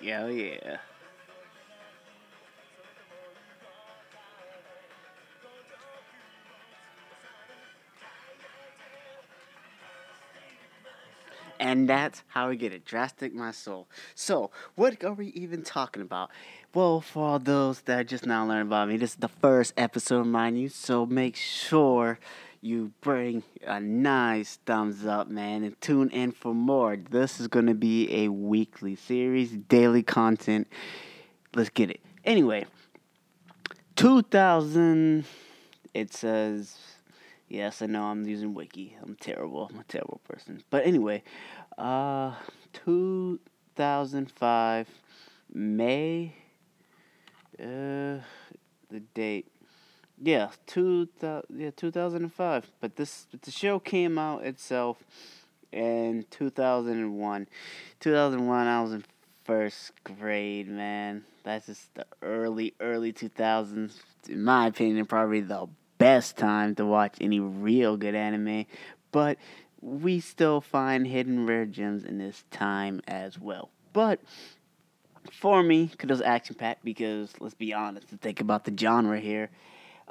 Yeah, oh, yeah. And that's how we get it. Drastic my soul. So, what are we even talking about? Well, for all those that just now learned about me, this is the first episode, mind you. So make sure you bring a nice thumbs up, man, and tune in for more. This is going to be a weekly series, daily content. Let's get it. Anyway, 2000, it says, yes, I know I'm using Wiki. I'm terrible. I'm a terrible person. But anyway, uh, 2005, May, uh, the date yeah, two yeah thousand and five. But this the show came out itself in two thousand and one. Two thousand one, I was in first grade, man. That's just the early early two thousands. In my opinion, probably the best time to watch any real good anime. But we still find hidden rare gems in this time as well. But for me, because it was action packed, because let's be honest, to think about the genre here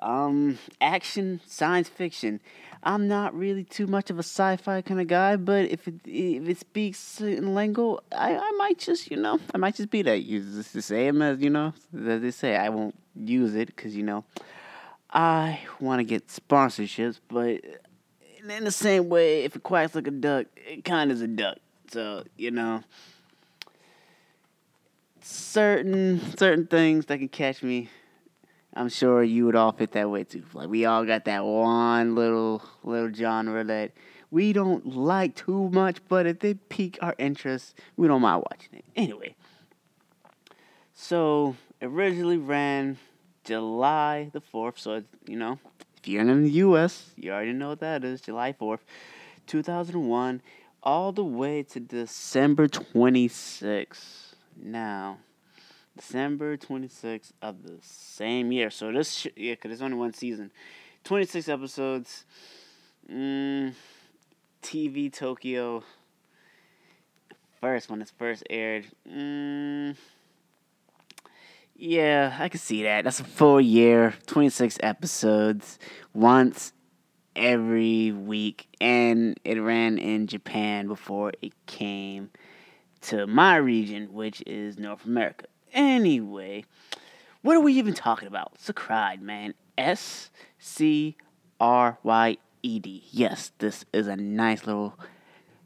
um, action, science fiction. I'm not really too much of a sci-fi kind of guy, but if it if it speaks in lingo, I, I might just you know I might just be that use the same as you know as they say I won't use it because you know I want to get sponsorships, but in the same way, if it quacks like a duck, it kind of is a duck. So you know certain certain things that can catch me I'm sure you would all fit that way too. Like we all got that one little little genre that we don't like too much, but if they pique our interest, we don't mind watching it. Anyway, so originally ran July the fourth. So you know, if you're in the U.S., you already know what that is. July fourth, two thousand one, all the way to December twenty sixth. Now December 26th of the same year. So this, sh- yeah, because it's only one season. 26 episodes. Mm, TV Tokyo. First, when it's first aired. Mm, yeah, I can see that. That's a full year, 26 episodes, once every week. And it ran in Japan before it came to my region, which is North America. Anyway, what are we even talking about? Scryed, man. S C R Y E D. Yes, this is a nice little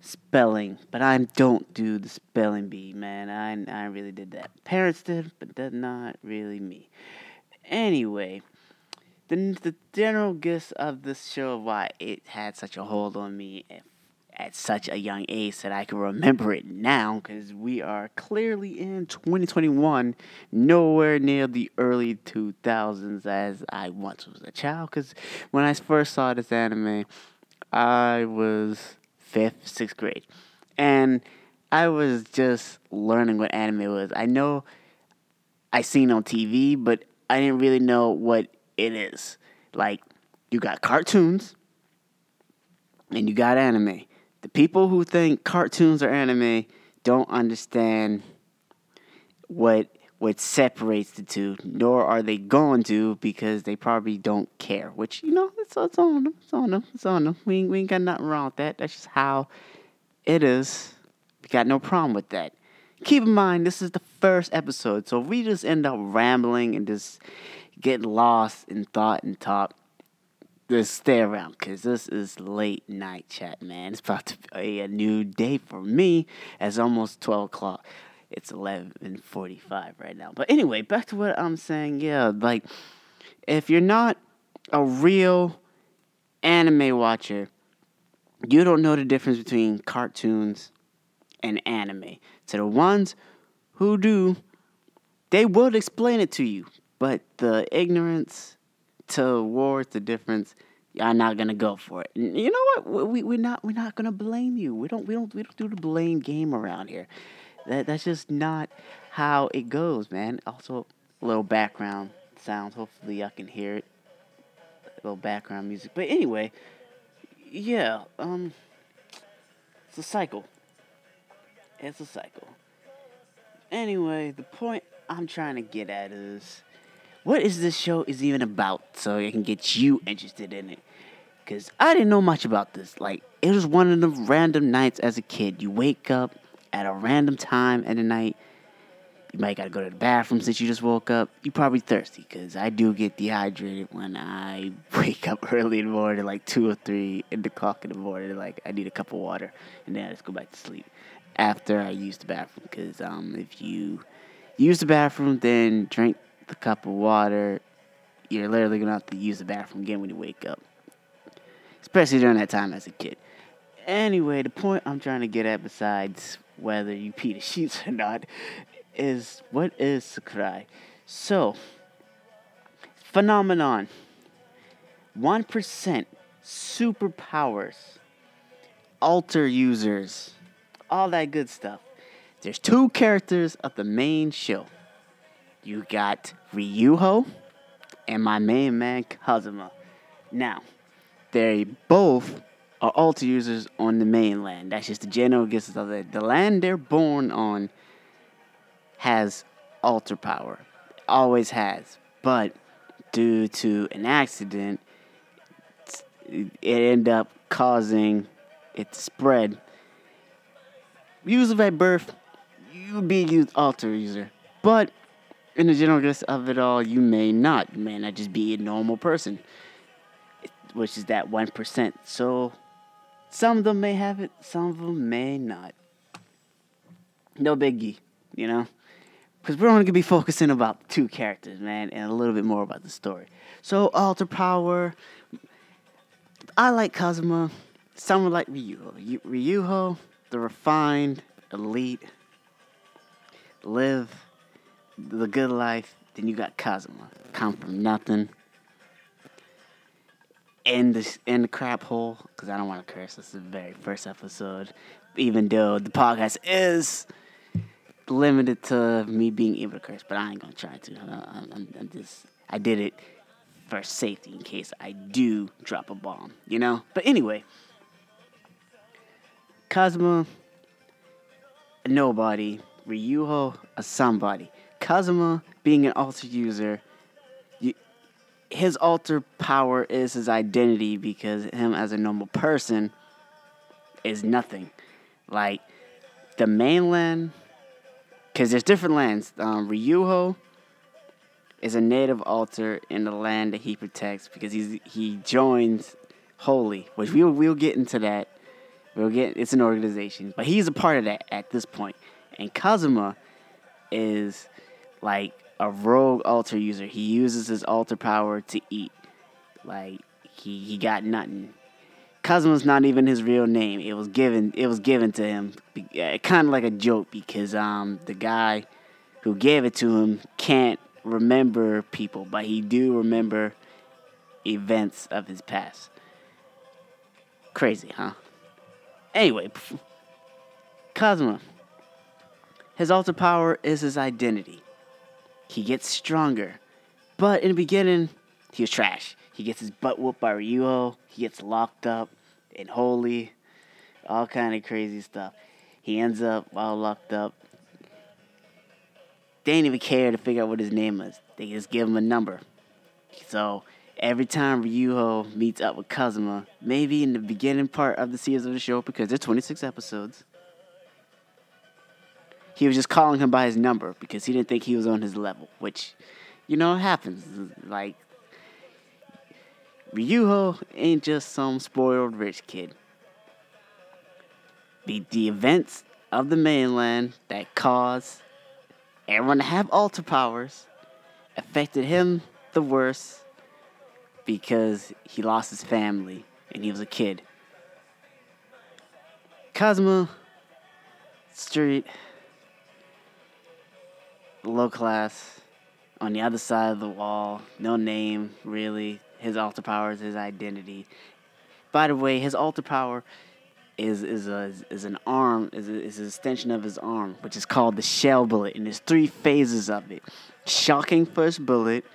spelling, but I don't do the spelling bee, man. I, I really did that. Parents did, but not really me. Anyway, the, the general gist of this show, why it had such a hold on me at such a young age that I can remember it now because we are clearly in 2021, nowhere near the early 2000s as I once was a child. Because when I first saw this anime, I was fifth, sixth grade. And I was just learning what anime was. I know I seen on TV, but I didn't really know what it is. Like, you got cartoons and you got anime the people who think cartoons are anime don't understand what what separates the two, nor are they going to because they probably don't care. Which you know, it's, it's on them. It's on them. It's on them. We we ain't got nothing wrong with that. That's just how it is. We got no problem with that. Keep in mind, this is the first episode, so we just end up rambling and just getting lost in thought and talk, just stay around because this is late night chat, man. It's about to be a new day for me. It's almost 12 o'clock. It's 11.45 right now. But anyway, back to what I'm saying. Yeah, like, if you're not a real anime watcher, you don't know the difference between cartoons and anime. To the ones who do, they will explain it to you. But the ignorance towards the difference, y'all not gonna go for it. You know what? We we're not we're not gonna blame you. We don't we don't we don't do the blame game around here. That that's just not how it goes, man. Also, a little background sounds. Hopefully, y'all can hear it. A little background music. But anyway, yeah. Um, it's a cycle. It's a cycle. Anyway, the point I'm trying to get at is what is this show is even about so it can get you interested in it. Cause I didn't know much about this. Like it was one of the random nights as a kid. You wake up at a random time at the night. You might gotta go to the bathroom since you just woke up. You probably thirsty, cause I do get dehydrated when I wake up early in the morning, like two or three in the clock in the morning. Like I need a cup of water, and then I just go back to sleep after I use the bathroom. Cause um, if you use the bathroom, then drink the cup of water, you're literally gonna have to use the bathroom again when you wake up. Especially during that time as a kid. Anyway, the point I'm trying to get at, besides whether you pee the sheets or not, is what is Scryed? So, phenomenon 1% superpowers, alter users, all that good stuff. There's two characters of the main show. You got Ryuho and my main man Kazuma. Now, they both are alter users on the mainland. That's just the general gist of it. The land they're born on has alter power. Always has. But due to an accident, it ended up causing it to spread. Usually at birth, you would be a alter user. But in the general gist of it all, you may not. You may not just be a normal person, which is that 1%. So some of them may have it, some of them may not. No biggie, you know? Because we're only going to be focusing about two characters, man, and a little bit more about the story. So, Alter Power. I like Kazuma. Someone like Ryuho. Ryuho, the refined, elite, live the good life. Then you got Kazuma, come from nothing. In the in the crap hole, because I don't want to curse. This is the very first episode, even though the podcast is limited to me being able to curse, but I ain't gonna try to. Uh, I'm, I'm just I did it for safety in case I do drop a bomb, you know. But anyway, Kazuma, nobody. Ryuho, a somebody. Kazuma being an alter user, you, his alter power is his identity because him as a normal person is nothing. Like the mainland, because there's different lands. Um, Ryuho is a native alter in the land that he protects because he's he joins Holy, which we'll we'll get into that. We'll get it's an organization, but he's a part of that at this point. And Kazuma is like a rogue alter user. He uses his alter power to eat. Like he he got nothing. Kazuma's not even his real name. It was given it was given to him, kind of like a joke because um the guy who gave it to him can't remember people, but he do remember events of his past. Crazy, huh? Anyway, Kazuma His alter power is his identity. He gets stronger. But in the beginning, he was trash. He gets his butt whooped by Ryuho. He gets locked up and Holy. All kind of crazy stuff. He ends up all locked up. They didn't even care to figure out what his name was. They just give him a number. So every time Ryuho meets up with Kazuma, maybe in the beginning part of the series of the show, because there's 26 episodes, he was just calling him by his number because he didn't think he was on his level, which, you know, happens. Like, Ryuho ain't just some spoiled rich kid. The, the events of the mainland that caused everyone to have alter powers affected him the worst because he lost his family and he was a kid. Kazuma Street low class, on the other side of the wall, no name really. His alter power is his identity. By the way, his alter power is is a is an arm is a, is an extension of his arm, which is called the shell bullet, and there's three phases of it: shocking first bullet,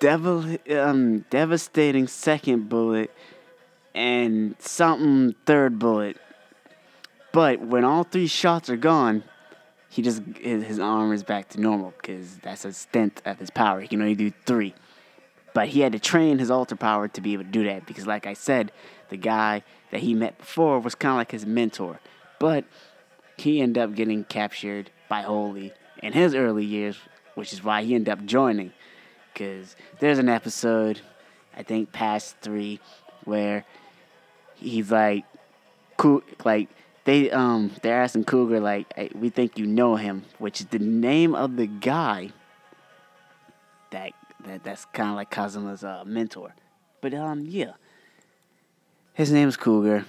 devil um devastating second bullet, and something third bullet. But when all three shots are gone, he just his, arm is back to normal because that's a stint of his power. He can only do three. But he had to train his alter power to be able to do that because, like I said, the guy that he met before was kind of like his mentor. But he ended up getting captured by Holy in his early years, which is why he ended up joining. Because there's an episode, I think past three, where he's like, cool, like they um they're asking Cougar like, hey, we think you know him, which is the name of the guy that that that's kind of like Kazuma's uh, mentor. But um yeah, his name is Cougar.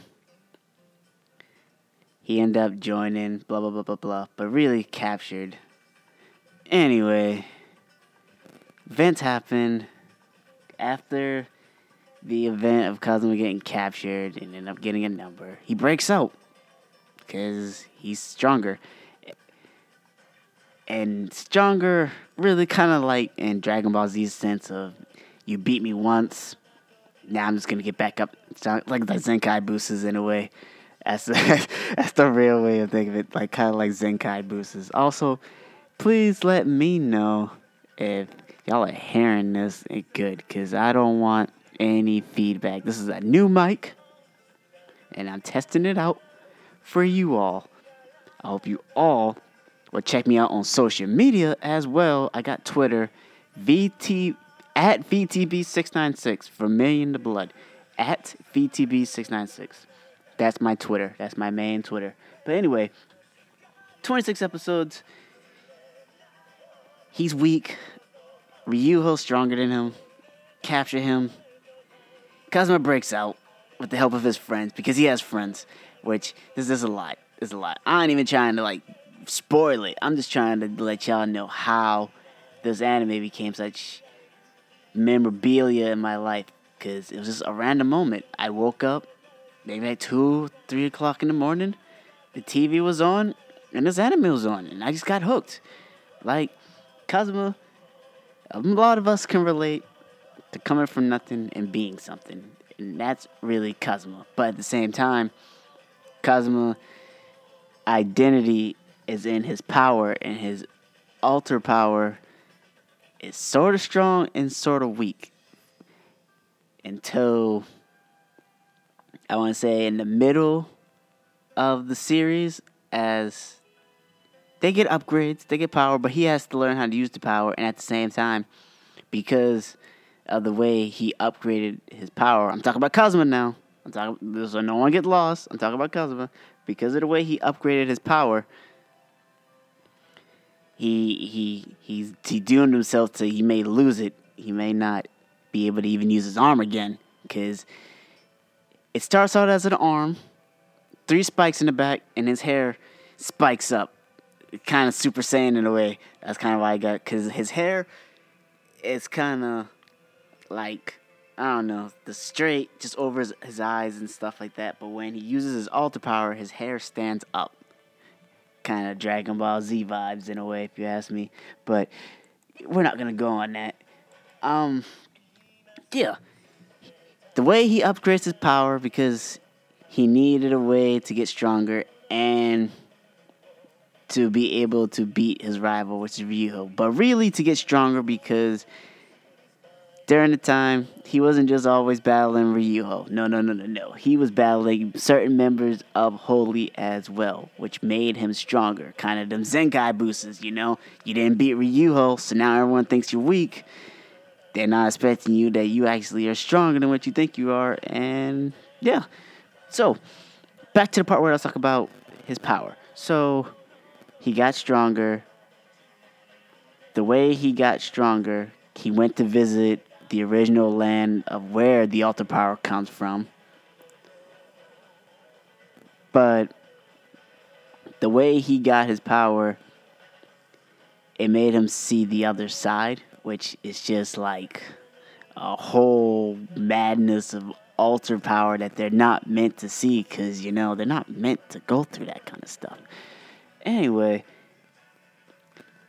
He ended up joining, blah blah blah blah blah, but really captured. Anyway, events happened after the event of Kazuma getting captured and end up getting a number. He breaks out because he's stronger. And stronger, really kind of like in Dragon Ball Z's sense of you beat me once, now I'm just gonna get back up. Like the Zenkai boosters in a way. That's the, that's the real way of thinking of it. Like kind of like Zenkai boosters. Also, please let me know if y'all are hearing this good, cause I don't want any feedback. This is a new mic, and I'm testing it out for you all. I hope you all will check me out on social media as well. I got Twitter, VT at VTB696, Vermilion the Blood. At VTB696. That's my Twitter. That's my main Twitter. But anyway, 26 episodes. He's weak. Ryuho's stronger than him. Capture him. Kazuma breaks out with the help of his friends because he has friends, which this is a lot. Is a lot. I ain't even trying to like spoil it. I'm just trying to let y'all know how this anime became such memorabilia in my life because it was just a random moment. I woke up maybe at 2, 3 o'clock in the morning. The TV was on and this anime was on, and I just got hooked. Like, Kazuma, a lot of us can relate to coming from nothing and being something. And that's really Kazuma. But at the same time, Kazuma identity is in his power, and his alter power is sort of strong and sort of weak. Until I want to say in the middle of the series, as they get upgrades, they get power, but he has to learn how to use the power, and at the same time, because of the way he upgraded his power, I'm talking about Kazuma now. I'm talking so no one get lost. I'm talking about Kazuma because of the way he upgraded his power he he he's he doomed himself to he may lose it. He may not be able to even use his arm again because it starts out as an arm, three spikes in the back, and his hair spikes up, kind of Super Saiyan in a way. That's kind of why I got because his hair is kind of like I don't know the straight just over his, his eyes and stuff like that. But when he uses his alter power, his hair stands up kind of Dragon Ball Z vibes in a way, if you ask me. But we're not gonna go on that. Um, yeah, the way he upgrades his power because he needed a way to get stronger and to be able to beat his rival, which is Ryuho. But really to get stronger because during the time, he wasn't just always battling Ryuho. No, no, no, no, no. He was battling certain members of Holy as well, which made him stronger. Kind of them Zenkai boosters, you know? You didn't beat Ryuho, so now everyone thinks you're weak. They're not expecting you that you actually are stronger than what you think you are. And yeah. So, back to the part where I was talking about his power. So, he got stronger. The way he got stronger, he went to visit the original land of where the alter power comes from. But the way he got his power, it made him see the other side, which is just like a whole madness of alter power that they're not meant to see because, you know, they're not meant to go through that kind of stuff. Anyway,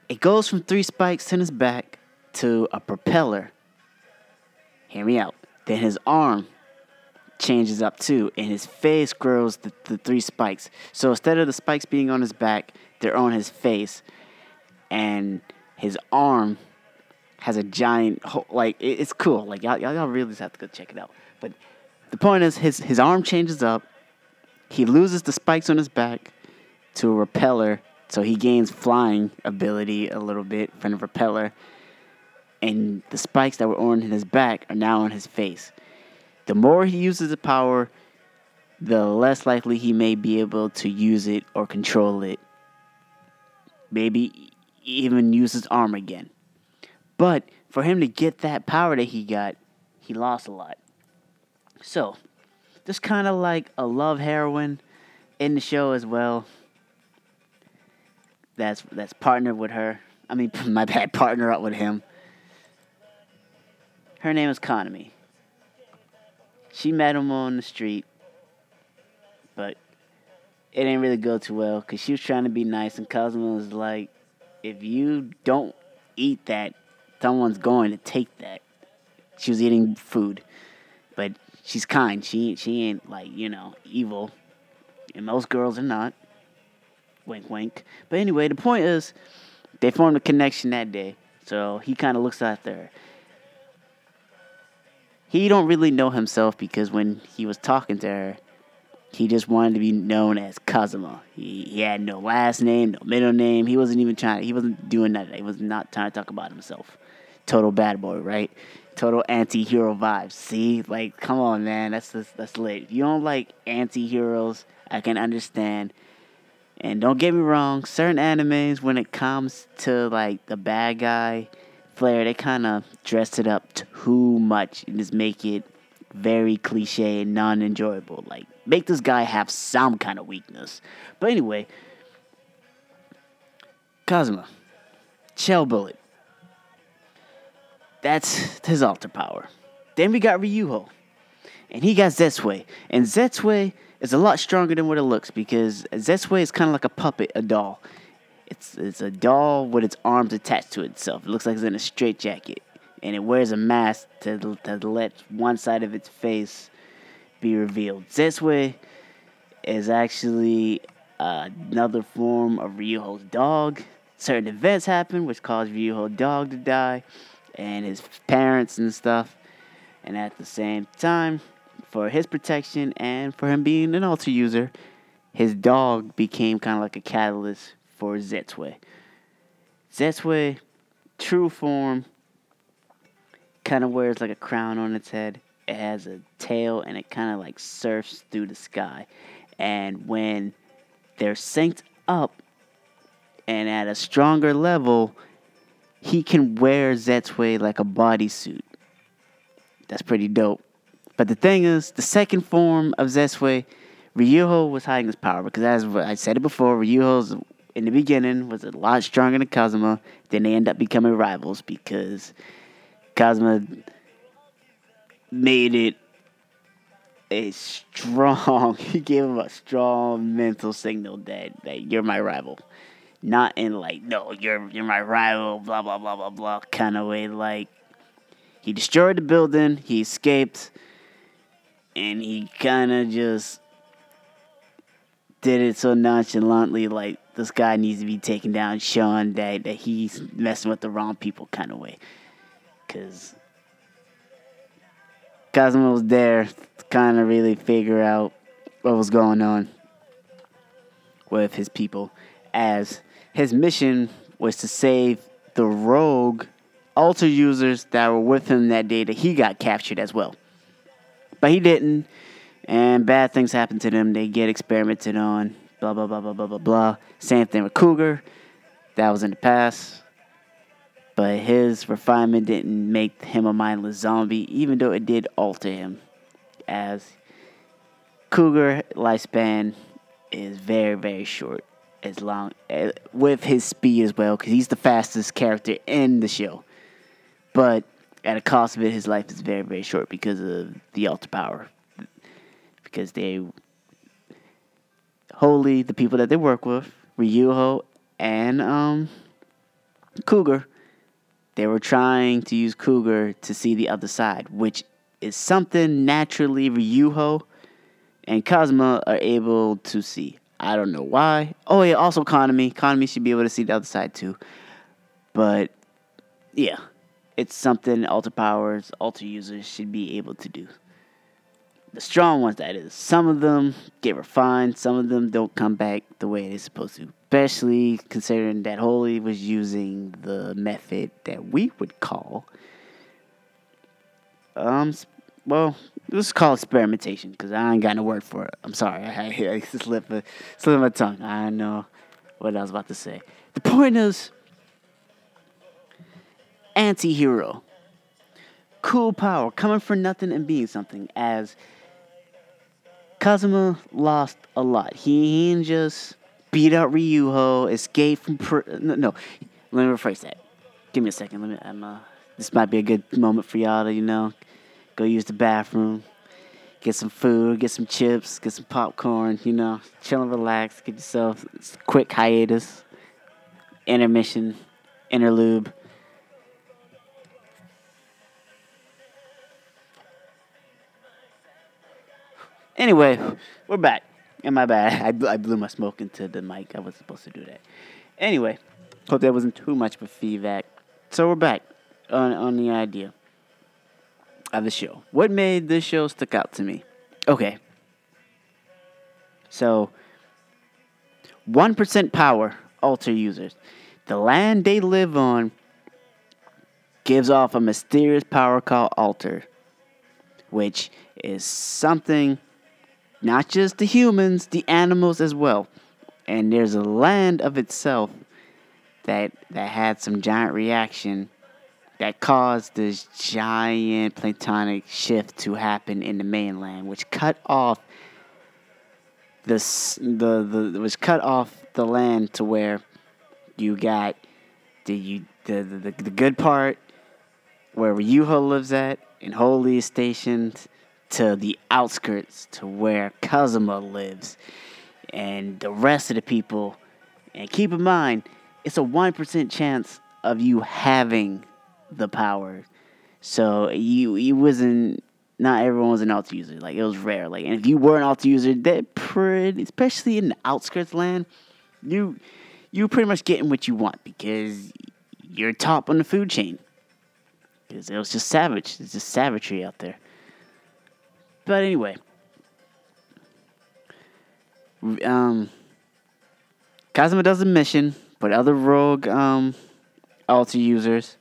it goes from three spikes in his back to a propeller hear me out. Then his arm changes up too, and his face grows the, the three spikes. So instead of the spikes being on his back, they're on his face, and his arm has a giant like it's cool. Like y'all, y'all really just have to go check it out. But the point is, his his arm changes up. He loses the spikes on his back to a repeller, so he gains flying ability a little bit from the repeller. And the spikes that were on his back are now on his face. The more he uses the power, the less likely he may be able to use it or control it. Maybe even use his arm again. But for him to get that power that he got, he lost a lot. So, just kind of like a love heroine in the show as well. That's that's partnered with her. I mean, my bad, partner up with him. Her name is Kanami. She met him on the street, but it didn't really go too well because she was trying to be nice, and Kazuma was like, "If you don't eat that, someone's going to take that. She was eating food, but she's kind. She she ain't like you know evil, and most girls are not. Wink, wink. But anyway, the point is, they formed a connection that day. So he kind of looks after her. He don't really know himself because when he was talking to her, he just wanted to be known as Kazuma. He, he had no last name, no middle name. He wasn't even trying. He wasn't doing that. He was not trying to talk about himself total bad boy, right? Total anti-hero vibes. See, like, come on, man, that's that's, that's lit. You don't like anti-heroes? I can understand. And don't get me wrong, certain animes, when it comes to like the bad guy flair, they kind of dress it up too much and just make it very cliche and non-enjoyable. Like, make this guy have some kind of weakness. But anyway, Kazuma, Shell Bullet. That's his alter power. Then we got Ryuho. And he got Zetsuei. And Zetsuei is a lot stronger than what it looks because Zetsuei is kind of like a puppet, a doll. It's, it's a doll with its arms attached to itself. It looks like it's in a straitjacket. And it wears a mask to, to let one side of its face be revealed. Zetsuei is actually uh, another form of Ryuho's dog. Certain events happen which cause Ryuho's dog to die and his parents and stuff. And at the same time, for his protection and for him being an alter user, his dog became kind of like a catalyst for Zetsuei. Zetsuei, true form, kind of wears like a crown on its head. It has a tail and it kind of like surfs through the sky. And when they're synced up and at a stronger level, he can wear Zetsuei like a bodysuit. That's pretty dope. But the thing is, the second form of Zetsuei, Ryuho was hiding his power because, as I said it before, Ryuho's in the beginning was a lot stronger than Kazuma. Then they end up becoming rivals because Kazuma made it a strong. He gave him a strong mental signal that, that you're my rival not in like no you're you're my rival blah blah blah blah blah kind of way like he destroyed the building he escaped and he kind of just did it so nonchalantly like this guy needs to be taken down showing that, that he's messing with the wrong people kind of way because Kazuma was there to kind of really figure out what was going on with his people as his mission was to save the rogue alter users that were with him that day that he got captured as well. But he didn't, and bad things happen to them. They get experimented on, blah, blah, blah, blah, blah, blah, blah. Same thing with Cougar. That was in the past. But his refinement didn't make him a mindless zombie, even though it did alter him. As Cougar lifespan is very, very short as long uh, with his speed as well because he's the fastest character in the show. But at a cost of it, his life is very very short because of the alter power. Because they, Holy, the people that they work with, Ryuho and um, Cougar, they were trying to use Cougar to see the other side, which is something naturally Ryuho and Kazuma are able to see. I don't know why. Oh yeah, also Kanami. Kanami should be able to see the other side too. But yeah, it's something alter powers, alter users should be able to do. The strong ones, that is. Some of them get refined, some of them don't come back the way they're supposed to. Especially considering that Holy was using the method that we would call, um, well, let's call experimentation because I ain't got no word for it. I'm sorry, I, I, I slip a slip my tongue. I know what I was about to say. The point is, anti-hero, cool power, coming for nothing and being something. As Kazuma lost a lot. He, he just beat out Ryuho, escaped from pr- no, no. Let me rephrase that. Give me a second. Let me. I'm. Uh, this might be a good moment for y'all to you know go use the bathroom, get some food, get some chips, get some popcorn, you know, chill and relax, get yourself quick hiatus, intermission, interlude. Anyway, we're back. And my bad. I, blew, I blew my smoke into the mic. I wasn't supposed to do that. Anyway, hope that wasn't too much of a feedback. So we're back on, on the idea of the show. What made this show stick out to me? Okay. So, 1% power, alter users. The land they live on gives off a mysterious power called alter, which is something not just the humans, the animals as well. And there's a land of itself that that had some giant reaction that caused this giant platonic shift to happen in the mainland, which cut off this the the which cut off the land to where you got the you the the, the, the good part where Ryuho lives at and Holy is stationed to the outskirts to where Kazuma lives and the rest of the people and keep in mind it's a 1% chance of you having the power. So you you wasn't not everyone was an alt user. Like it was rare. Like and if you were an alt user, that pretty especially in the outskirts land, you you pretty much getting what you want because you're top on the food chain. Because it was just savage. It's just savagery out there. But anyway. Um Kazuma does a mission, but other rogue um alter users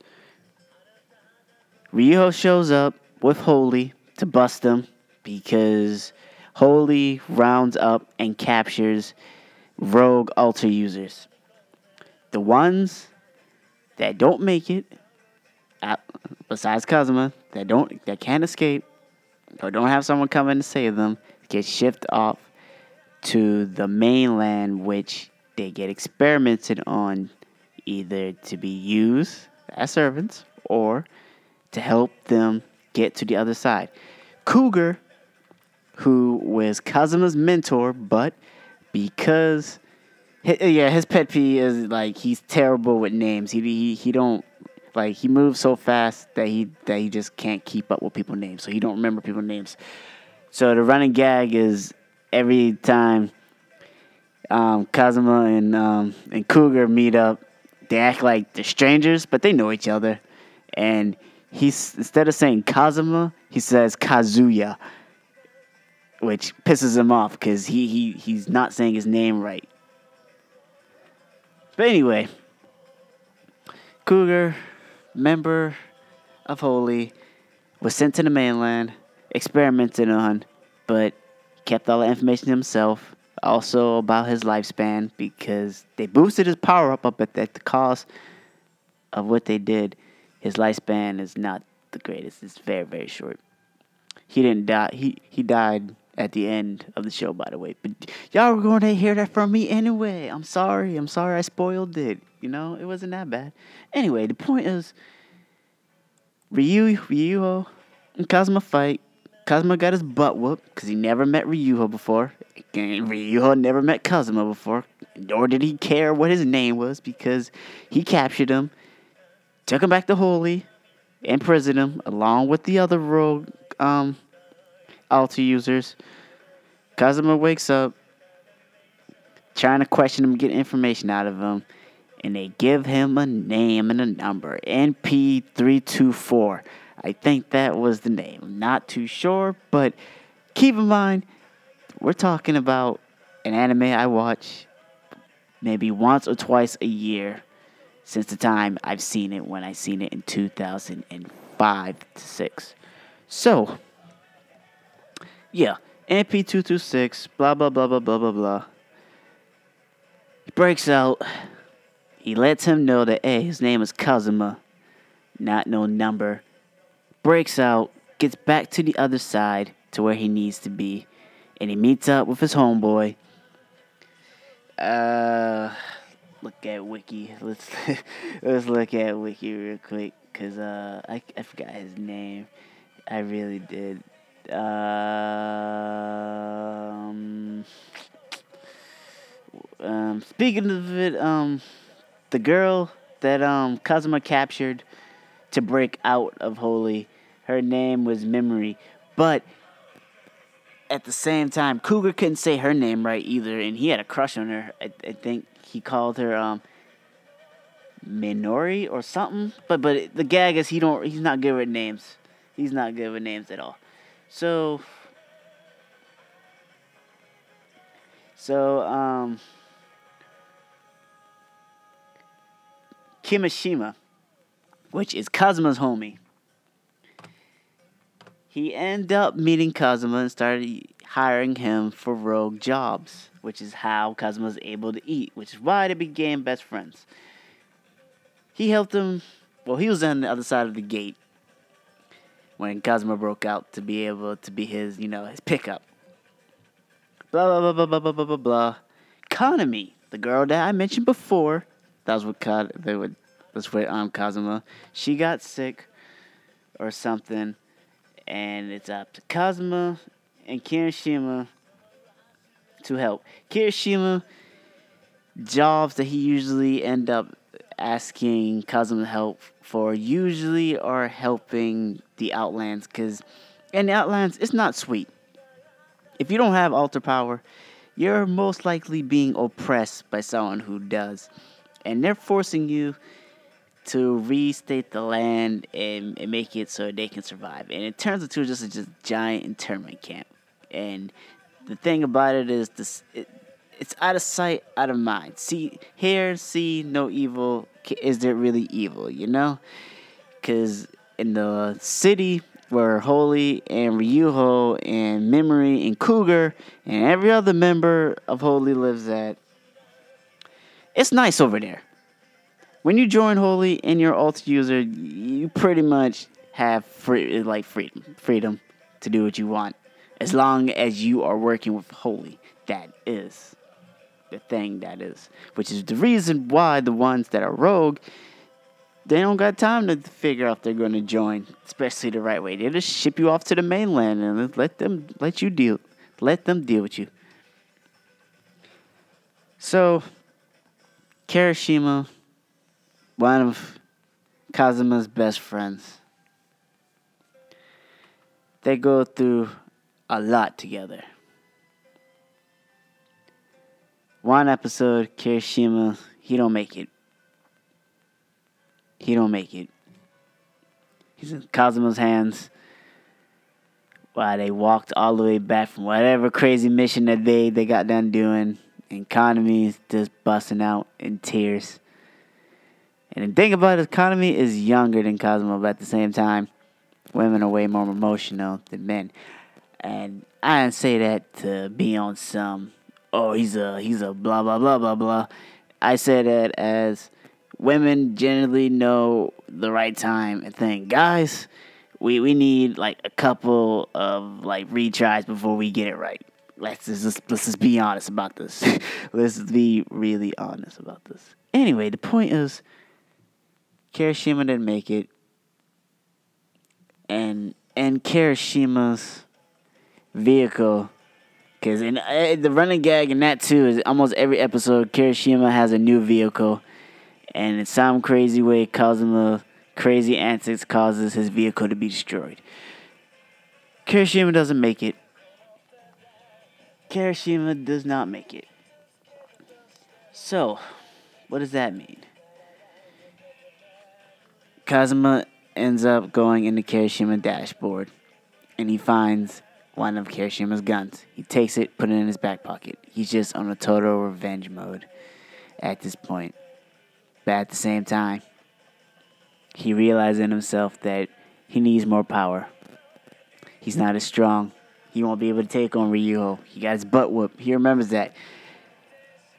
Ryuho shows up with Holy to bust them because Holy rounds up and captures rogue alter users. The ones that don't make it, besides Kazuma, that don't that can't escape or don't have someone come in to save them, get shipped off to the mainland, which they get experimented on, either to be used as servants or to help them get to the other side. Cougar, who was Kazuma's mentor, but because yeah, his pet peeve is like he's terrible with names. He he he don't like he moves so fast that he that he just can't keep up with people's names. So he don't remember people's names. So the running gag is every time um, Kazuma and um, and Cougar meet up, they act like they're strangers, but they know each other, and he's instead of saying Kazuma, he says Kazuya, which pisses him off because he, he he's not saying his name right. But anyway, Cougar, member of Holy, was sent to the mainland, experimented on, but kept all the information himself. Also about his lifespan because they boosted his power up at, at the cost of what they did his lifespan is not the greatest. It's very, very short. He didn't die. He he died at the end of the show, by the way. But y'all were going to hear that from me anyway. I'm sorry. I'm sorry I spoiled it. You know, it wasn't that bad. Anyway, the point is, Ryu, Ryuho, and Kazuma fight. Kazuma got his butt whooped because he never met Ryuho before. And Ryuho never met Kazuma before. Nor did he care what his name was because he captured him took him back to Holy, imprisoned him along with the other rogue um, alter users. Kazuma wakes up, trying to question him, get information out of him, and they give him a name and a number NP324. I think that was the name. Not too sure, but keep in mind, we're talking about an anime I watch maybe once or twice a year since the time I've seen it when I seen it in 2005 to 6. So, yeah, NP226, blah, blah, blah, blah, blah, blah, blah. He breaks out. He lets him know that, hey, his name is Kazuma, not no number. Breaks out, gets back to the other side to where he needs to be, and he meets up with his homeboy. Uh, look at Wiki. Let's let's look at Wiki real quick, cause uh, I I forgot his name. I really did. Um, um, speaking of it, um, the girl that um Kazuma captured to break out of Holy, her name was Mimori, but at the same time, Cougar couldn't say her name right either, and he had a crush on her. I, I think he called her um Minori or something. But but the gag is he don't he's not good with names. He's not good with names at all. So so um Kimishima, which is Kazuma's homie he ended up meeting Kazuma and started hiring him for rogue jobs, which is how Kazuma able to eat, which is why they became best friends. He helped him, well, he was on the other side of the gate when Kazuma broke out to be able to be his, you know, his pickup. Blah, blah, blah, blah, blah, blah, blah, blah. Kanami, the girl that I mentioned before, that was what, they would, that's what um, Kazuma, she got sick or something and it's up to Kazuma and Kirishima to help. Kirishima jobs that he usually end up asking Kazuma help for usually are helping the Outlands because in the Outlands it's not sweet. If you don't have alter power, you're most likely being oppressed by someone who does. And they're forcing you to restate the land and, and make it so they can survive. And it turns into just a just giant internment camp. And the thing about it is this it, it's out of sight, out of mind. See here, see no evil. Is there really evil? You know, because in the city where Holy and Ryuho and Mimori and Cougar and every other member of Holy lives at, it's nice over there when you join Holy and you're alt user, you pretty much have free like freedom, freedom to do what you want, as long as you are working with Holy. That is the thing. That is, which is the reason why the ones that are rogue, they don't got time to figure out if they're going to join, especially the right way. They just ship you off to the mainland and let them let you deal, let them deal with you. So, Kirishima one of Kazuma's best friends. They go through a lot together. One episode, Kirishima, he don't make it. He don't make it. He's in Kazuma's hands while they walked all the way back from whatever crazy mission that they, they got done doing. And just busting out in tears. And the thing about it, is younger than Cosmo, but at the same time, women are way more emotional than men. And I didn't say that to be on some, oh, he's a he's a blah blah blah blah blah. I say that as women generally know the right time and think, guys, we, we need like a couple of like retries before we get it right. Let's just let's just be honest about this. let's be really honest about this. Anyway, the point is Kirishima didn't make it. And and Kirishima's vehicle, because in uh, the running gag in that too is almost every episode Kirishima has a new vehicle, and in some crazy way Kazuma crazy antics causes his vehicle to be destroyed. Kirishima doesn't make it. Kirishima does not make it. So, what does that mean? Kazuma ends up going into Kirishima dashboard and he finds one of Kirishima's guns. He takes it, put it in his back pocket. He's just on a total revenge mode at this point. But at the same time, he realizes in himself that he needs more power. He's not as strong. He won't be able to take on Ryuho. He got his butt whooped. He remembers that.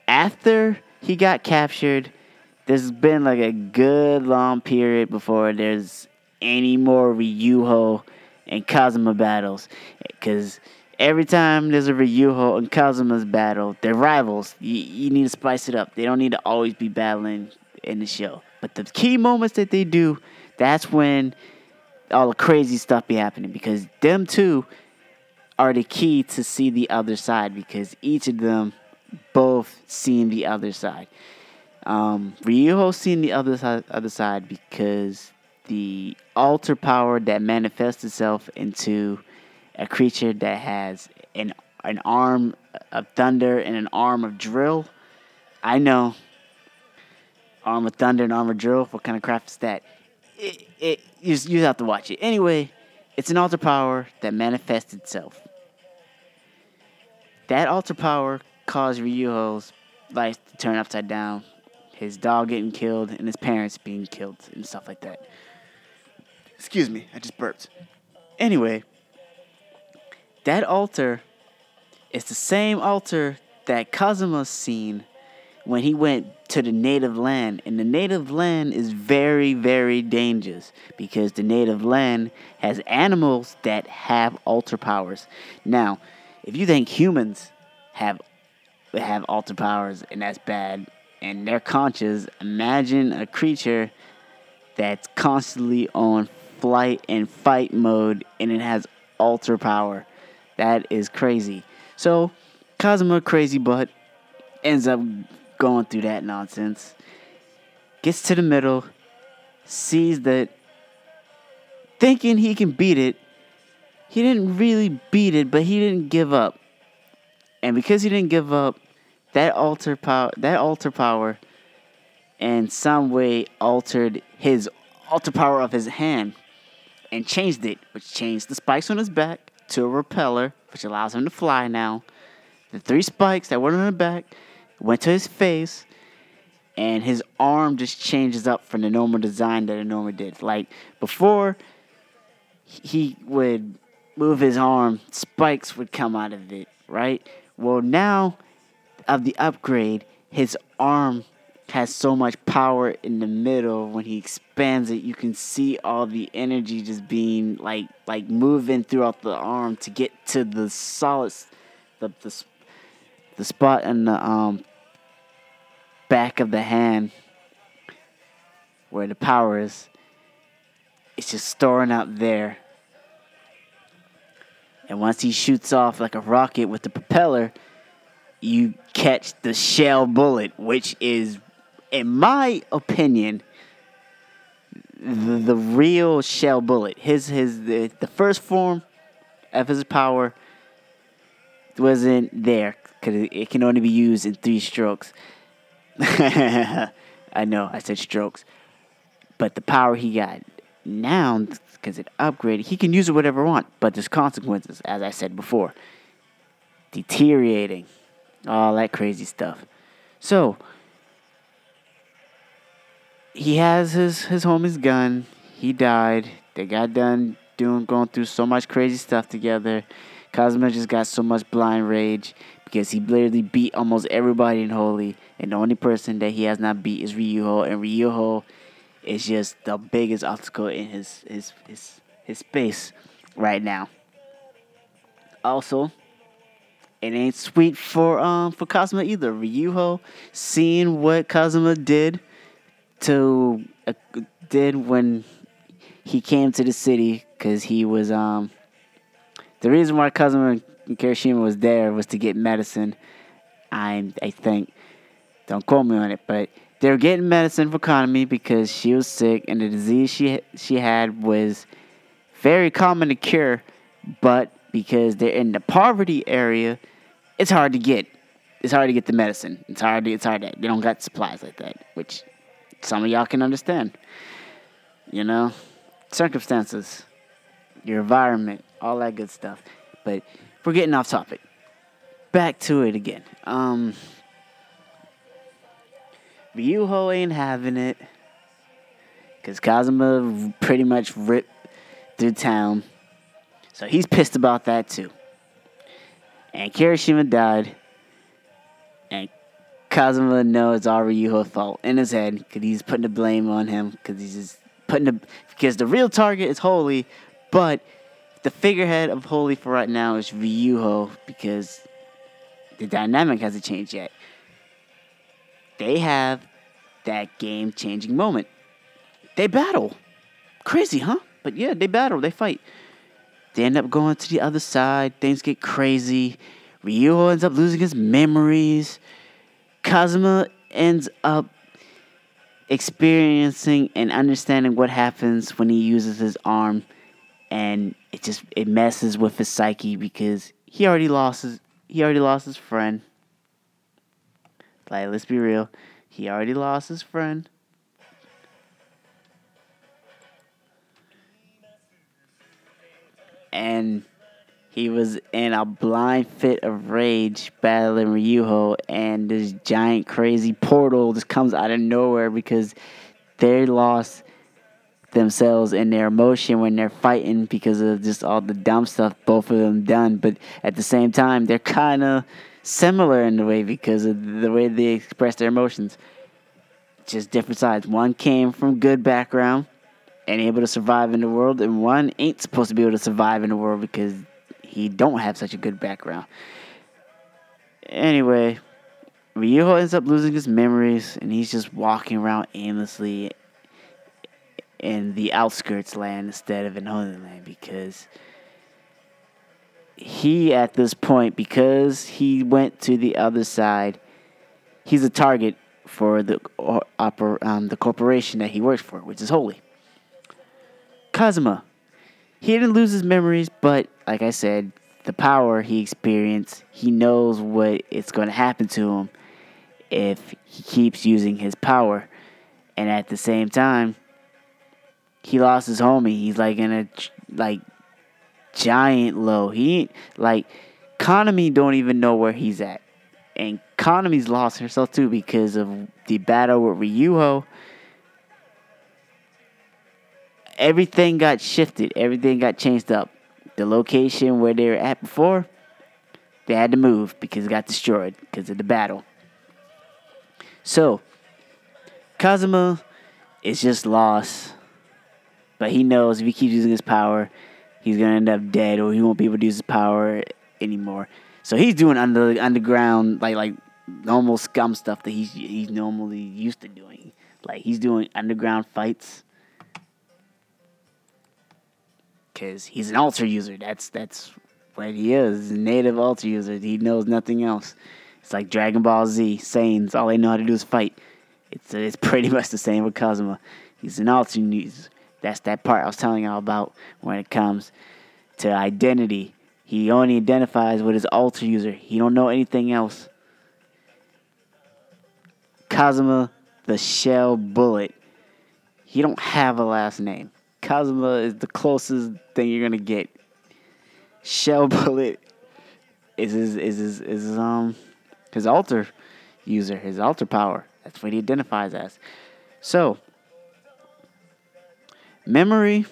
After he got captured, there's been like a good long period before there's any more Ryuho and Kazuma battles. Because every time there's a Ryuho and Kazuma's battle, they're rivals. You, you need to spice it up. They don't need to always be battling in the show. But the key moments that they do, that's when all the crazy stuff be happening. Because them two are the key to see the other side. Because each of them both seeing the other side. Um, Ryuho seen the other side, other side because the alter power that manifests itself into a creature that has an an arm of thunder and an arm of drill. I know. Arm of thunder and arm of drill. What kind of crap is that? It, it you, you have to watch it. Anyway, it's an alter power that manifests itself. That alter power caused Ryuho's life to turn upside down. His dog getting killed and his parents being killed and stuff like that. Excuse me, I just burped. Anyway, that alter is the same alter that Kazuma seen when he went to the native land. And the native land is very, very dangerous because the native land has animals that have alter powers. Now, if you think humans have have alter powers and that's bad and they're conscious, imagine a creature that's constantly on flight and fight mode, and it has alter power. That is crazy. So, Kazuma Crazy Butt ends up going through that nonsense. Gets to the middle, sees that thinking he can beat it, he didn't really beat it, but he didn't give up. And because he didn't give up, that alter power that alter power in some way altered his alter power of his hand and changed it, which changed the spikes on his back to a repeller, which allows him to fly now. The three spikes that went on the back went to his face, and his arm just changes up from the normal design that it normally did. Like before, he would move his arm, spikes would come out of it, right? Well, now of the upgrade, his arm has so much power in the middle. When he expands it you can see all the energy just being like like moving throughout the arm to get to the solid the the, the spot in the um back of the hand where the power is. It's just storing up there. And once he shoots off like a rocket with the propeller you catch the shell bullet which is in my opinion, the, the real shell bullet, his his the, the first form of his power wasn't there because it, can only be used in three strokes. I know I said strokes, but the power he got now because it upgraded, he can use it whatever want, but there's consequences, as I said before. Deteriorating, all that crazy stuff. So he has his his homie's gun. He died. They got done doing going through so much crazy stuff together. Kazuma just got so much blind rage because he literally beat almost everybody in Holy, and the only person that he has not beat is Ryuho, and Ryuho is just the biggest obstacle in his his his his space right now. Also, it ain't sweet for um for Kazuma either. Ryuho seeing what Kazuma did to uh, did when he came to the city because he was um the reason why cousin Kirishima was there was to get medicine. I I think don't quote me on it, but they were getting medicine for Kanami because she was sick and the disease she she had was very common to cure, but because they're in the poverty area, it's hard to get. it's hard to get the medicine. It's hard. To, it's hard. To, they don't got supplies like that, which some of y'all can understand. You know, circumstances, your environment, all that good stuff. But we're getting off topic. Back to it again. Um, Ryuho ain't having it. Because Kazuma pretty much ripped through town. So he's pissed about that too. And Kirishima died. Kazuma knows it's all Ryuho's fault in his head because he's putting the blame on him because he's just putting the because the real target is Holy, but the figurehead of Holy for right now is Ryuho because the dynamic hasn't changed yet. They have that game changing moment. They battle. Crazy, huh? But yeah, they battle, they fight. They end up going to the other side. Things get crazy. Ryuho ends up losing his memories. Kazuma ends up experiencing and understanding what happens when he uses his arm and it just it messes with his psyche because he already lost his he already lost his friend. Like let's be real. He already lost his friend. And he was in a blind fit of rage battling Ryuho, and this giant crazy portal just comes out of nowhere because they lost themselves and their emotion when they're fighting because of just all the dumb stuff both of them done. But at the same time, they're kind of similar in a way because of the way they express their emotions. Just different sides. One came from good background and able to survive in the world, and one ain't supposed to be able to survive in the world because he don't have such a good background. Anyway, Ryuho ends up losing his memories, and he's just walking around aimlessly in the outskirts land instead of in Holy Land because he, at this point, because he went to the other side, he's a target for the oper, um, the corporation that he works for, which is Holy. Kazuma, he didn't lose his memories, but like I said, the power he experienced, he knows what it's going to happen to him if he keeps using his power. And at the same time, he lost his homie. He's like in a like giant low. He like Kanami don't even know where he's at. And Kanami's lost herself too because of the battle with Ryuho everything got shifted, everything got changed up. The location where they were at before, they had to move because it got destroyed because of the battle. So, Kazuma is just lost, but he knows if he keeps using his power, he's gonna end up dead, or he won't be able to use his power anymore. So he's doing under underground like like normal scum stuff that he's he's normally used to doing. Like he's doing underground fights because he's an alter user. That's that's what he is. a native alter user. He knows nothing else. It's like Dragon Ball Z. Saiyans, all they know how to do is fight. It's it's pretty much the same with Kazuma. He's an alter user. That's that part I was telling y'all about when it comes to identity. He only identifies with his alter user. He don't know anything else. Kazuma, the Shell Bullet. He don't have a last name. Kazuma is the closest thing you're gonna get. Shell Bullet is his is his is his, um his alter user, his alter power. That's what he identifies as. So Mimori,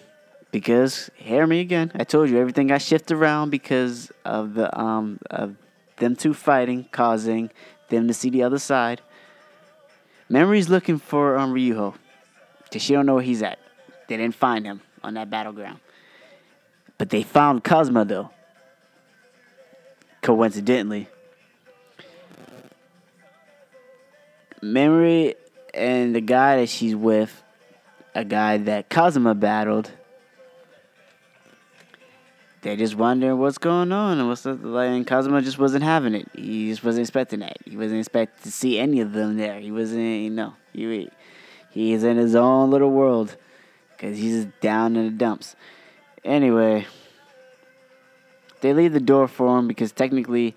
because hear me again. I told you everything got shifted around because of the um of them two fighting, causing them to see the other side. Mimori's looking for um Ryuho, cause she don't know where he's at. They didn't find him on that battleground. But they found Kazuma, though. Coincidentally. Mimori and the guy that she's with, a guy that Kazuma battled, they're just wondering what's going on and what's the, like. And Kazuma just wasn't having it. He just wasn't expecting that. He wasn't expecting to see any of them there. He wasn't, you know, he he's in his own little world because he's down in the dumps. Anyway, they leave the door for him because technically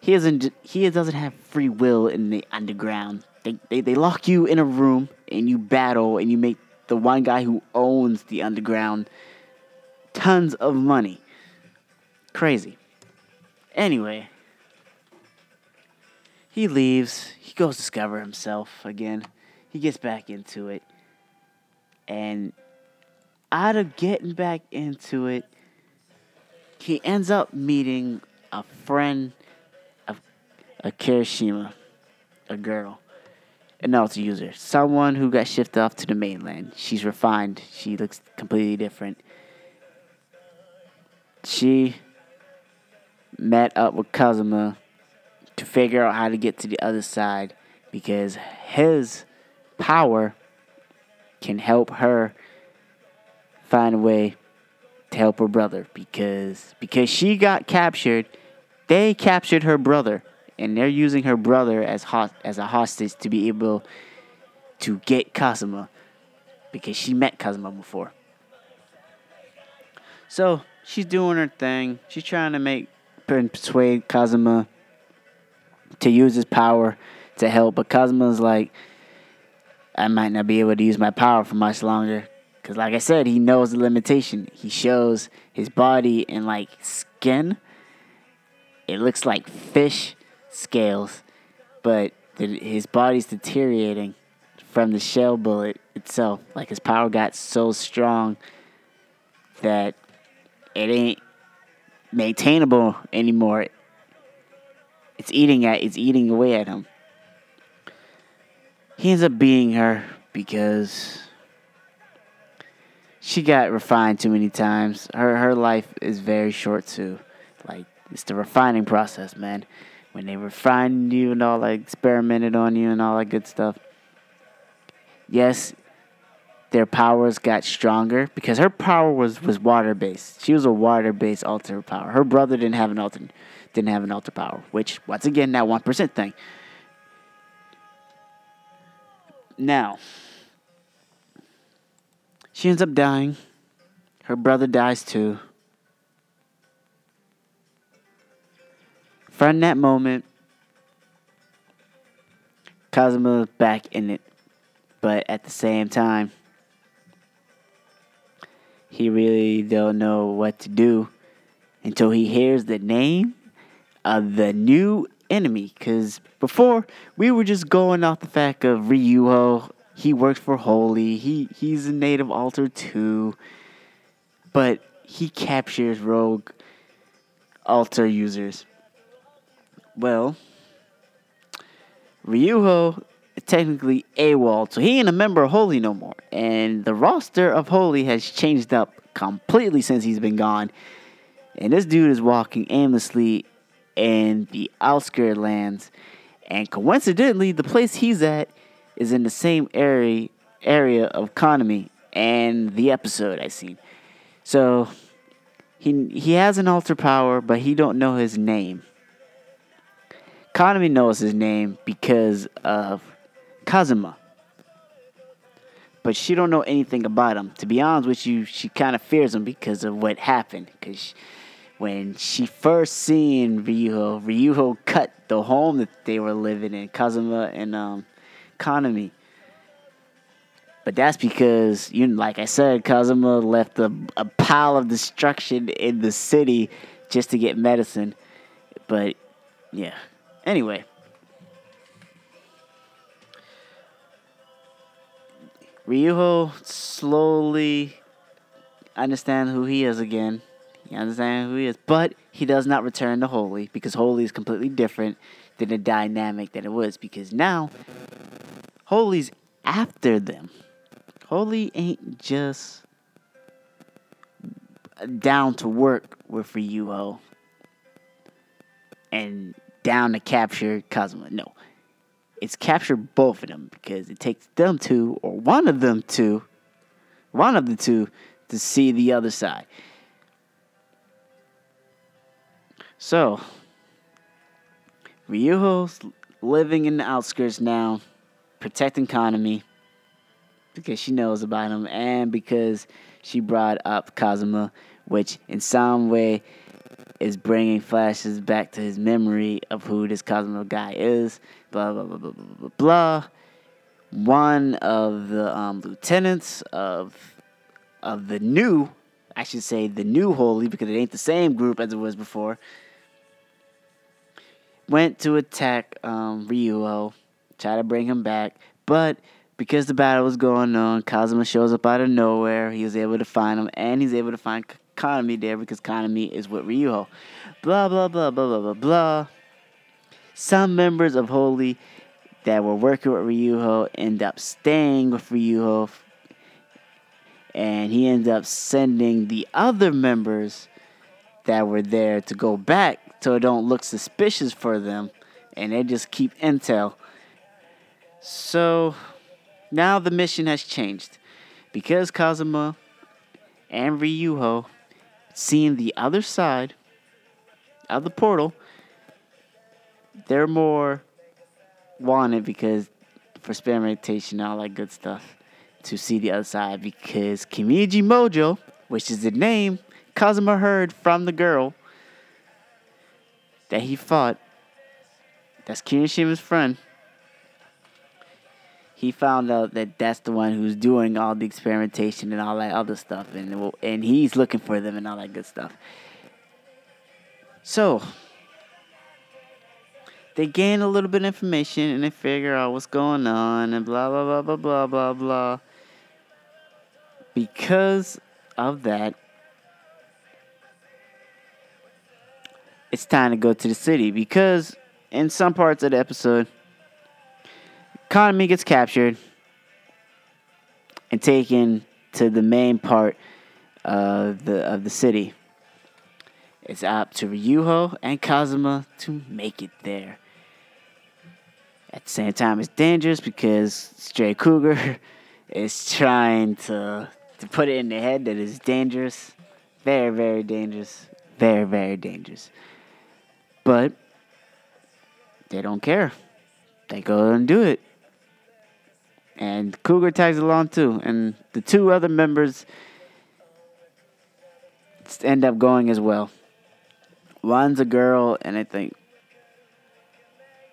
he doesn't he doesn't have free will in the underground. They, they they lock you in a room and you battle and you make the one guy who owns the underground tons of money. Crazy. Anyway, he leaves. He goes discover himself again. He gets back into it. And out of getting back into it, he ends up meeting a friend of a Kirishima, a girl, an alter user, someone who got shifted off to the mainland. She's refined. She looks completely different. She met up with Kazuma to figure out how to get to the other side because his power can help her find a way to help her brother because because she got captured they captured her brother and they're using her brother as ho- as a hostage to be able to get Kazuma because she met Kazuma before. So she's doing her thing. She's trying to make persuade Kazuma to use his power to help, but Kazuma's like, I might not be able to use my power for much longer. Cause like I said, he knows the limitation. He shows his body and like skin. It looks like fish scales, but the, his body's deteriorating from the shell bullet itself. Like his power got so strong that it ain't maintainable anymore. It's eating at it's eating away at him. He ends up being her because she got refined too many times. Her her life is very short too. Like it's the refining process, man. When they refined you and all like experimented on you and all that good stuff. Yes, their powers got stronger because her power was, was water based. She was a water based alter power. Her brother didn't have an alter didn't have an alter power, which once again that one percent thing. Now, she ends up dying. Her brother dies too. From that moment, Kazuma back in it. But at the same time, he really don't know what to do until he hears the name of the new enemy. Because before, we were just going off the fact of Ryuho. He works for Holy. He he's a native alter too. But he captures rogue alter users. Well, Ryuho technically AWOL, so he ain't a member of Holy no more. And the roster of Holy has changed up completely since he's been gone. And this dude is walking aimlessly in the outskirt lands. And coincidentally, the place he's at is in the same area area of Kanami and the episode I seen. So he he has an alter power, but he don't know his name. Kanami knows his name because of Kazuma. But she don't know anything about him. To be honest with you, she kind of fears him because of what happened. Because when she first seen Ryuho, Ryuho cut the home that they were living in, Kazuma and um, Kanami. But that's because, you like I said, Kazuma left a, a pile of destruction in the city just to get medicine. But yeah, Anyway. Ryuho slowly understands who he is again. He understands who he is. But he does not return to Holy because Holy is completely different than the dynamic that it was. Because now, Holy's after them. Holy ain't just down to work with Ryuho and down to capture Kazuma. No. It's capture both of them because it takes them two, or one of them two, one of the two, to see the other side. So, Ryuho's living in the outskirts now, protecting Kanami because she knows about him and because she brought up Kazuma, which in some way is bringing flashes back to his memory of who this Kazuma guy is. Blah blah blah blah blah blah blah. One of the um, lieutenants of of the new, I should say the new Holy because it ain't the same group as it was before. Went to attack um, Ryuho, try to bring him back, but because the battle was going on, Kazuma shows up out of nowhere. He was able to find him, and he's able to find Kanami there because Kanami is with Ryuho. Blah, blah, blah, blah, blah, blah, blah. Some members of Holy that were working with Ryuho end up staying with Ryuho, and he ends up sending the other members that were there to go back so it don't look suspicious for them, and they just keep intel. So now the mission has changed because Kazuma and Ryuho seeing the other side of the portal, they're more wanted because for experimentation and all that good stuff to see the other side because Kimiji Mojo, which is the name Kazuma heard from the girl that he fought, that's Kirishima's friend. He found out that that's the one who's doing all the experimentation and all that other stuff, and and he's looking for them and all that good stuff. So they gain a little bit of information and they figure out what's going on and blah blah blah blah blah blah blah. Because of that, it's time to go to the city because in some parts of the episode, Kanami gets captured and taken to the main part of the of the city. It's up to Ryuho and Kazuma to make it there. At the same time, it's dangerous because Straight Cougar is trying to to put it in their head that it's dangerous. Very, very dangerous. Very, very dangerous. But they don't care. They go and do it. And Cougar tags along too. And the two other members end up going as well. One's a girl, and I think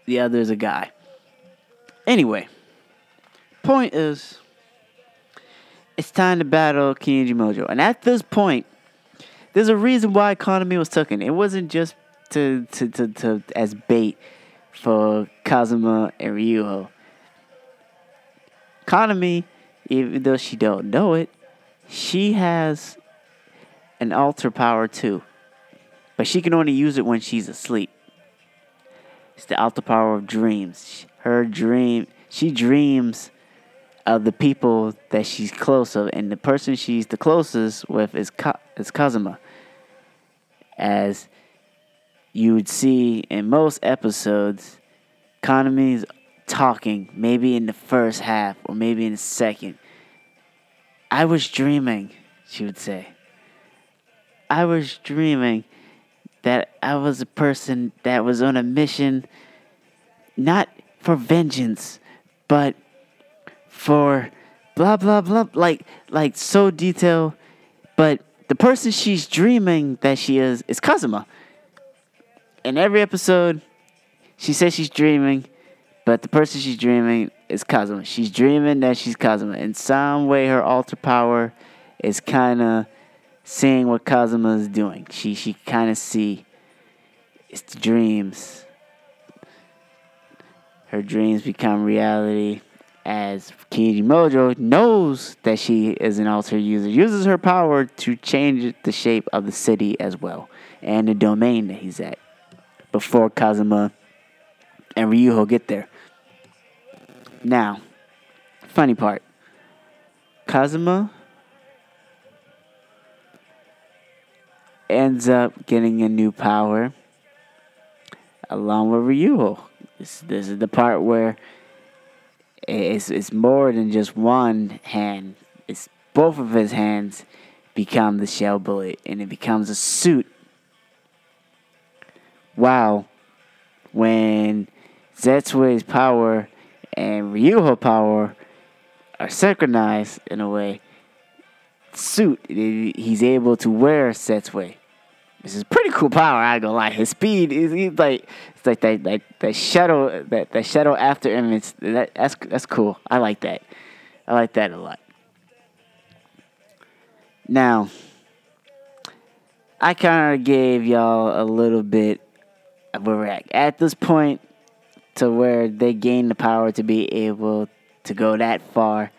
the other is a guy. Anyway, point is, it's time to battle Kinji Mojo. And at this point, there's a reason why Kanami was taken. It wasn't just to, to, to, to as bait for Kazuma and Ryuho. Kanami, even though she don't know it, she has an alter power too. But she can only use it when she's asleep. It's the alter power of dreams. Her dream, she dreams of the people that she's close of, and the person she's the closest with is Ka- is Kazuma. As you would see in most episodes, Kanami's talking, maybe in the first half or maybe in the second. I was dreaming, she would say. I was dreaming that I was a person that was on a mission not for vengeance, but for blah blah blah like like so detailed but the person she's dreaming that she is is Kazuma. In every episode, she says she's dreaming, but the person she's dreaming is Kazuma. She's dreaming that she's Kazuma. In some way, her alter power is kind of seeing what Kazuma is doing. She she kind of see it's the dreams. Her dreams become reality as Kinji Mojo knows that she is an alter user, uses her power to change the shape of the city as well and the domain that he's at before Kazuma and Ryuho get there. Now, funny part Kazuma ends up getting a new power along with Ryuho. This, this is the part where it's, it's more than just one hand. It's both of his hands become the shell bullet and it becomes a suit. Wow. When Zetsuei's power and Ryuho power are synchronized in a way, suit, he's able to wear Zetsuei This is pretty cool power. I gonna lie. His speed is he's like it's like that that that shadow that that shadow after image. That that's that's cool. I like that. I like that a lot. Now, I kind of gave y'all a little bit of a rack at this point to where they gain the power to be able to go that far.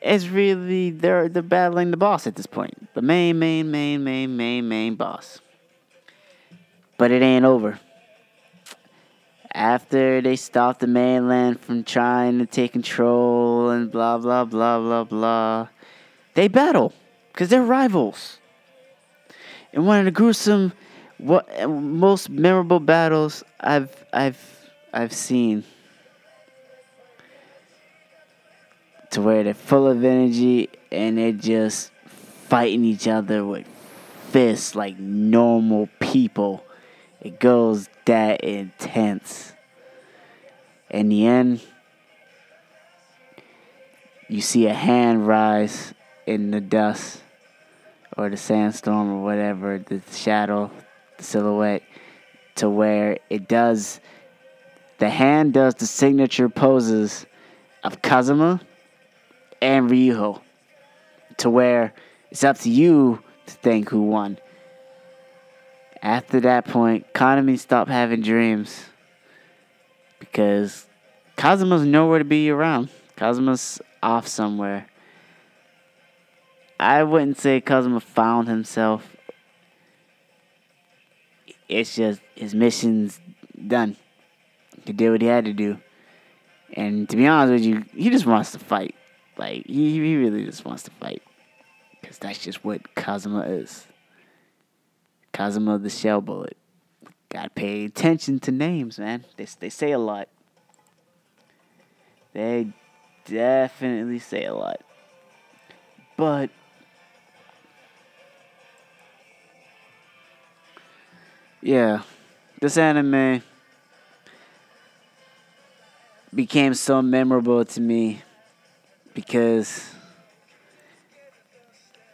It's really they're they're battling the boss at this point, the main main main main main main boss. But it ain't over. After they stop the mainland from trying to take control and blah blah blah blah blah, they battle because they're rivals. And one of the gruesome, what most memorable battles I've I've I've seen. to where they're full of energy and they're just fighting each other with fists like normal people. It goes that intense. In the end, you see a hand rise in the dust or the sandstorm or whatever, the shadow, the silhouette, to where it does, the hand does the signature poses of Kazuma and Ryuho to where it's up to you to think who won. After that point, Kanami stopped having dreams because Kazuma's nowhere to be around. Kazuma's off somewhere. I wouldn't say Kazuma found himself. It's just his mission's done. He did what he had to do. And to be honest with you, he just wants to fight. Like he, he really just wants to fight, cause that's just what Kazuma is. Kazuma the Shell Bullet. Gotta pay attention to names, man. They they say a lot. They definitely say a lot. But yeah, this anime became so memorable to me because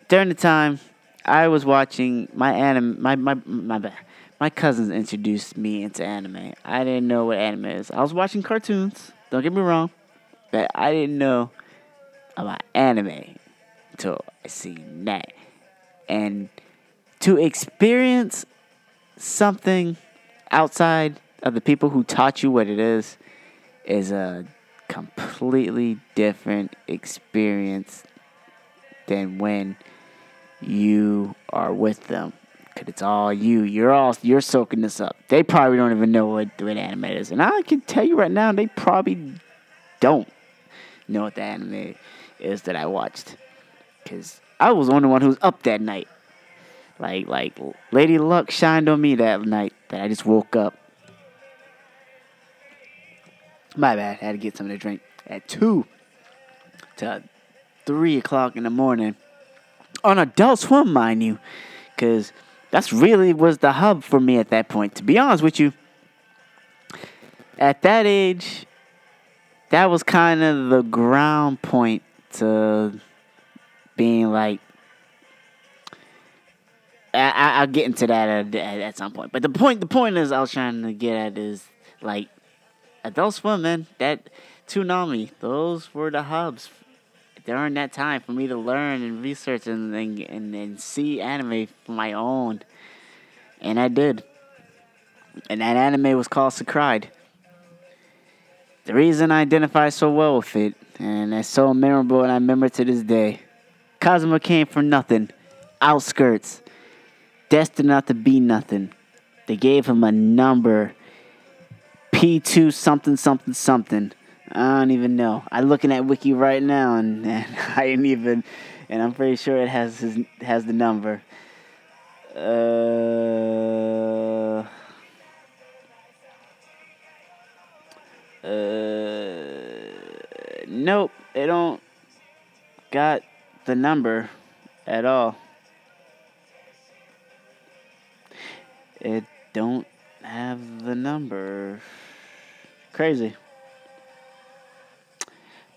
during the time I was watching my anime, my my my my cousins introduced me into anime. I didn't know what anime is. I was watching cartoons. Don't get me wrong, but I didn't know about anime until I seen that, and to experience something outside of the people who taught you what it is is a completely different experience than when you are with them. Cause it's all you. You're all you're soaking this up. They probably don't even know what what anime is, and I can tell you right now, they probably don't know what the anime is that I watched. Cause I was the only one who was up that night. Like like Lady Luck shined on me that night that I just woke up my bad. I had to get something to drink at 2 to 3 o'clock in the morning. On Adult Swim, mind you. Because that's really was the hub for me at that point. To be honest with you, at that age, that was kind of the ground point to being like, I, I, will get into that at, at, at, some point. But the point, the point is, I was trying to get at is like Uh, Adult Swim, man, that Toonami, those were the hubs during that time for me to learn and research and and, and, and see anime for my own. And I did. And that anime was called Scryed. The reason I identify so well with it, and it's so memorable and I remember to this day, Kazuma came from nothing, outskirts, destined not to be nothing. They gave him a number P2 something something something. I don't even know. I'm looking at Wiki right now, and, and I ain't even, and I'm pretty sure it has his has the number. Uh, uh, nope, it don't got the number at all. It don't have the number. Crazy.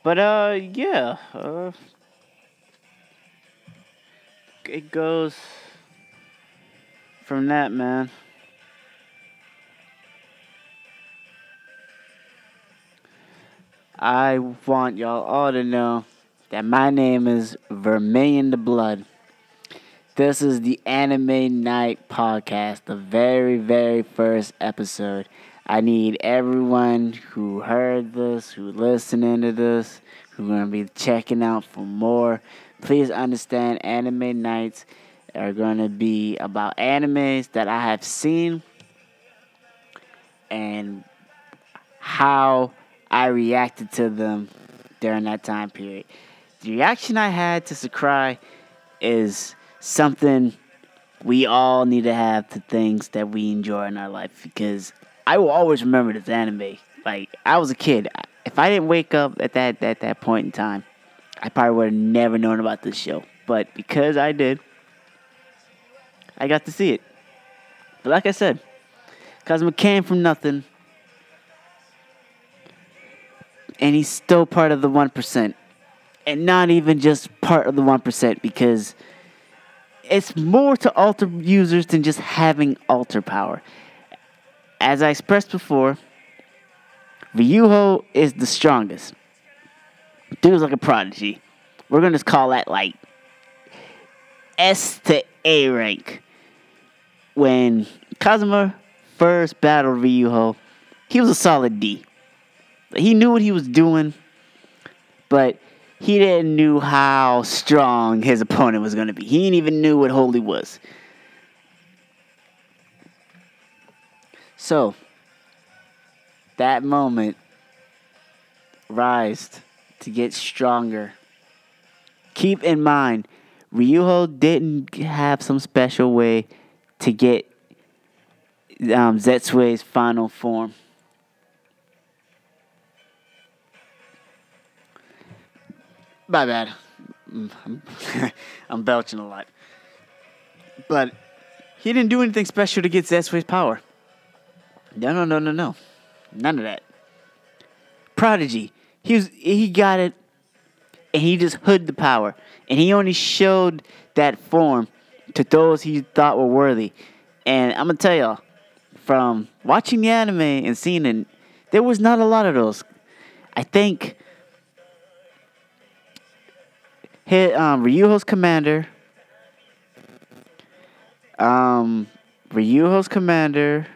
But uh yeah, uh it goes from that, man. I want y'all all to know that my name is Vermilion the Blood. This is the Anime Night podcast, the very, very first episode. I need everyone who heard this, who listening to this, who gonna be checking out for more. Please understand, Anime Nights are gonna be about animes that I have seen and how I reacted to them during that time period. The reaction I had to Scryed is something we all need to have to things that we enjoy in our life because I will always remember this anime. Like I was a kid. If I didn't wake up at that at that point in time, I probably would have never known about this show. But because I did, I got to see it. But like I said, Kazuma came from nothing and he's still part of the 1%. And not even just part of the 1% because it's more to alter users than just having alter power. As I expressed before, Ryuho is the strongest. Dude's like a prodigy. We're gonna just call that like S to A rank. When Kazuma first battled Ryuho, he was a solid D. He knew what he was doing, but he didn't knew how strong his opponent was to be. He didn't even knew what Holy was. So, that moment rised to get stronger. Keep in mind, Ryuho didn't have some special way to get um, Zetsuei's final form. My bad. I'm, I'm belching a lot. But he didn't do anything special to get Zetsuei's power. No, no, no, no, no. None of that. Prodigy. He was he got it and he just hood the power. And he only showed that form to those he thought were worthy. And I'm gonna tell y'all, from watching the anime and seeing it, there was not a lot of those. I think hit um, Ryuho's commander. Um, Ryuho's commander.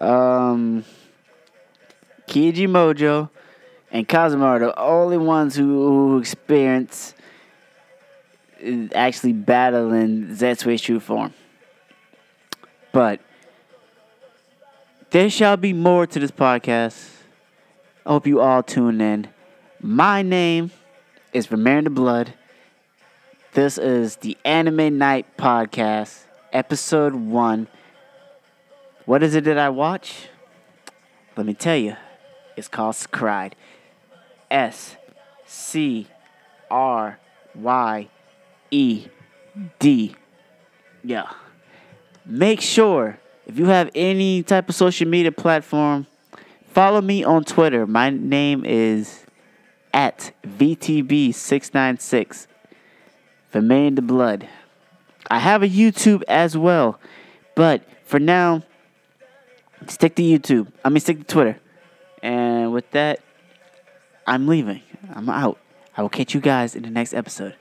Um, Kiji Mojo and Kazuma are the only ones who, who experience actually battling Zetsuei's true form. But there shall be more to this podcast. I hope you all tune in. My name is Vermeer the Blood. This is the Anime Night Podcast, Episode 1. What is it that I watch? Let me tell you. It's called Scryed. S C R Y E D. Yeah. Make sure if you have any type of social media platform, follow me on Twitter. My name is at VTB696. Vermilion the Blood. I have a YouTube as well, but for now, stick to YouTube. I mean, stick to Twitter. And with that, I'm leaving. I'm out. I will catch you guys in the next episode.